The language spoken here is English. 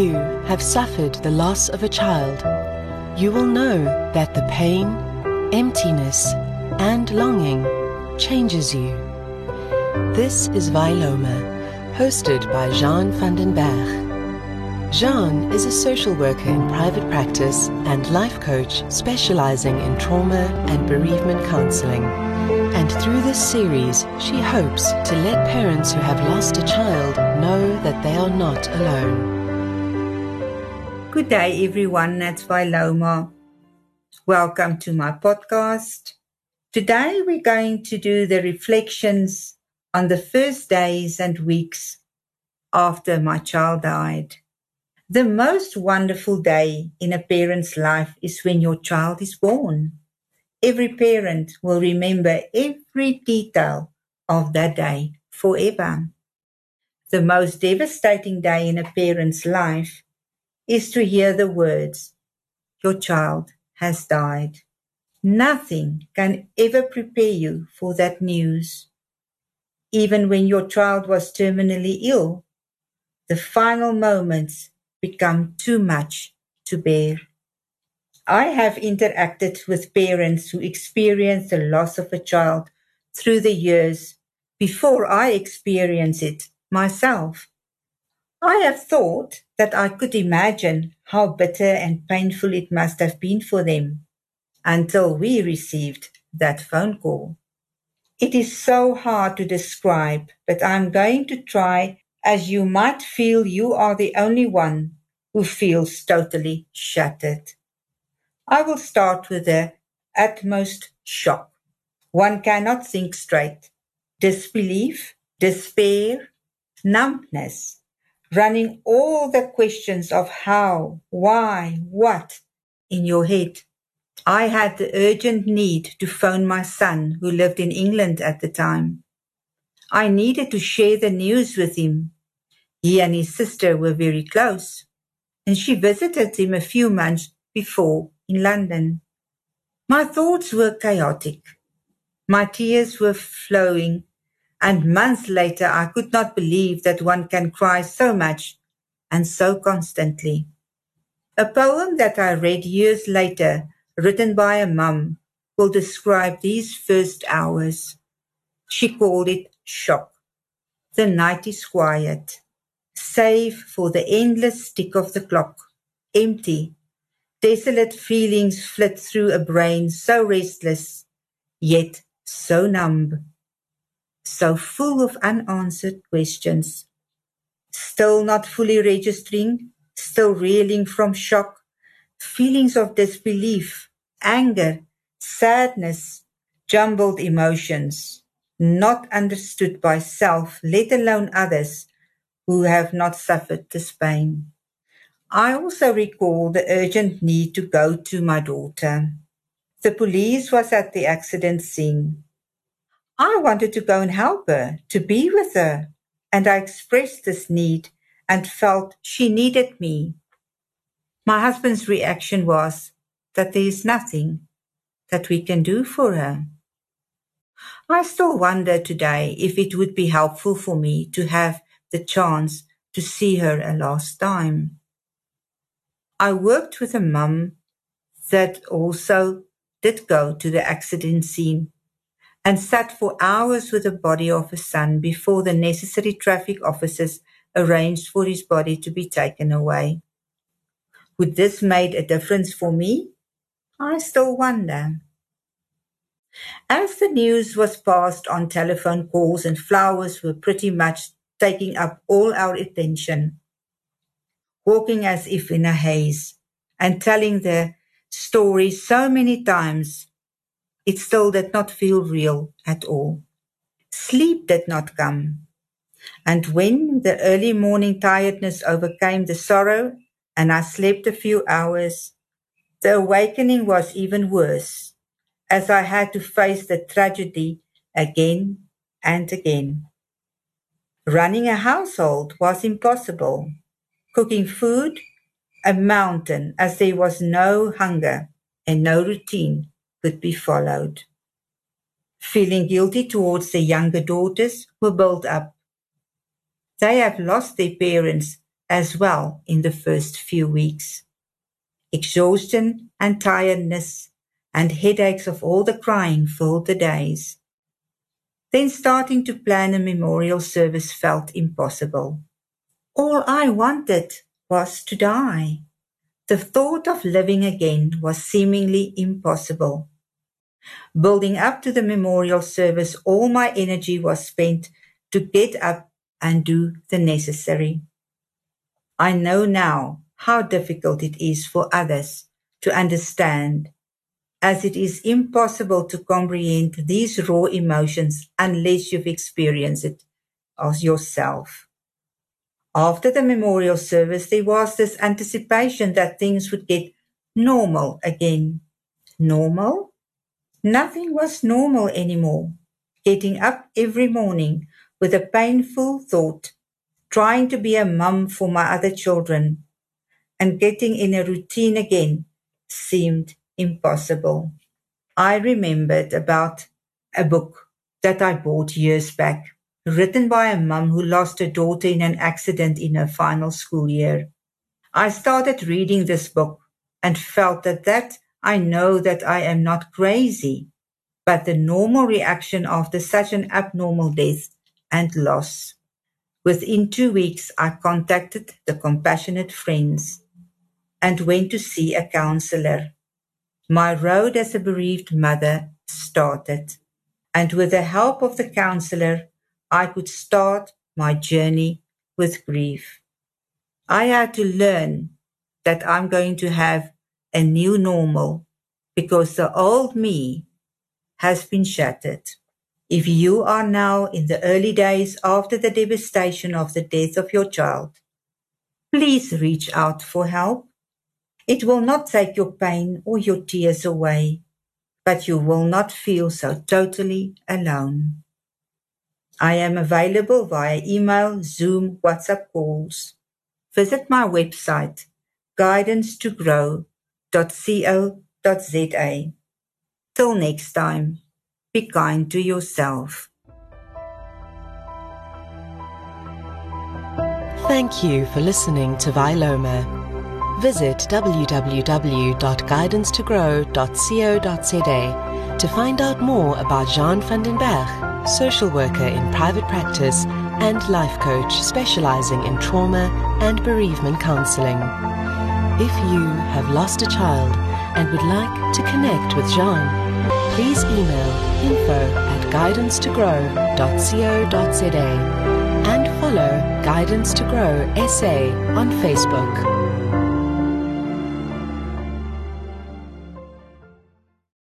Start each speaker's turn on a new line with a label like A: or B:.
A: you have suffered the loss of a child, you will know that the pain, emptiness, and longing changes you. This is Vailoma, hosted by Jeanne van den Bergh. Jeanne is a social worker in private practice and life coach specializing in trauma and bereavement counseling. And through this series, she hopes to let parents who have lost a child know that they are not alone.
B: Good day, everyone. That's Vailoma. Welcome to my podcast. Today, we're going to do the reflections on the first days and weeks after my child died. The most wonderful day in a parent's life is when your child is born. Every parent will remember every detail of that day forever. The most devastating day in a parent's life is to hear the words, Your child has died. Nothing can ever prepare you for that news. Even when your child was terminally ill, the final moments become too much to bear. I have interacted with parents who experienced the loss of a child through the years before I experienced it myself. I have thought that I could imagine how bitter and painful it must have been for them until we received that phone call. It is so hard to describe, but I'm going to try as you might feel you are the only one who feels totally shattered. I will start with the utmost shock. One cannot think straight. Disbelief, despair, numbness running all the questions of how, why, what in your head. I had the urgent need to phone my son, who lived in England at the time. I needed to share the news with him. He and his sister were very close, and she visited him a few months before in London. My thoughts were chaotic. My tears were flowing and months later, I could not believe that one can cry so much and so constantly. A poem that I read years later, written by a mum, will describe these first hours. She called it shock. The night is quiet, save for the endless tick of the clock, empty. Desolate feelings flit through a brain so restless, yet so numb so full of unanswered questions. Still not fully registering, still reeling from shock, feelings of disbelief, anger, sadness, jumbled emotions, not understood by self, let alone others who have not suffered this pain. I also recall the urgent need to go to my daughter. The police was at the accident scene. I wanted to go and help her, to be with her, and I expressed this need and felt she needed me. My husband's reaction was that there is nothing that we can do for her. I still wonder today if it would be helpful for me to have the chance to see her a last time. I worked with a mum that also did go to the accident scene and sat for hours with the body of his son before the necessary traffic officers arranged for his body to be taken away. Would this made a difference for me? I still wonder. As the news was passed on telephone calls and flowers were pretty much taking up all our attention, walking as if in a haze and telling the story so many times it still did not feel real at all. Sleep did not come. And when the early morning tiredness overcame the sorrow and I slept a few hours, the awakening was even worse as I had to face the tragedy again and again. Running a household was impossible. Cooking food, a mountain as there was no hunger and no routine could be followed. Feeling guilty towards the younger daughters were built up. They have lost their parents as well in the first few weeks. Exhaustion and tiredness and headaches of all the crying filled the days. Then starting to plan a memorial service felt impossible. All I wanted was to die. The thought of living again was seemingly impossible. Building up to the memorial service, all my energy was spent to get up and do the necessary. I know now how difficult it is for others to understand, as it is impossible to comprehend these raw emotions unless you've experienced it as yourself. After the memorial service, there was this anticipation that things would get normal again. Normal? Nothing was normal anymore. Getting up every morning with a painful thought, trying to be a mum for my other children, and getting in a routine again seemed impossible. I remembered about a book that I bought years back, written by a mum who lost her daughter in an accident in her final school year. I started reading this book and felt that that I know that I am not crazy, but the normal reaction after such an abnormal death and loss. Within two weeks, I contacted the compassionate friends and went to see a counselor. My road as a bereaved mother started, and with the help of the counselor, I could start my journey with grief. I had to learn that I'm going to have a new normal because the old me has been shattered. If you are now in the early days after the devastation of the death of your child, please reach out for help. It will not take your pain or your tears away, but you will not feel so totally alone. I am available via email, Zoom, WhatsApp calls. Visit my website, guidancetogrow.co.za. Till next time, be kind to yourself.
A: Thank you for listening to Viloma. Visit www.guidancetogrow.co.za to find out more about Jeanne van den Bergh, social worker in private practice and life coach specializing in trauma and bereavement counseling. If you have lost a child and would like to connect with Jeanne, please email info at guidancetogrow.co.za and follow Guidance to Grow SA on Facebook.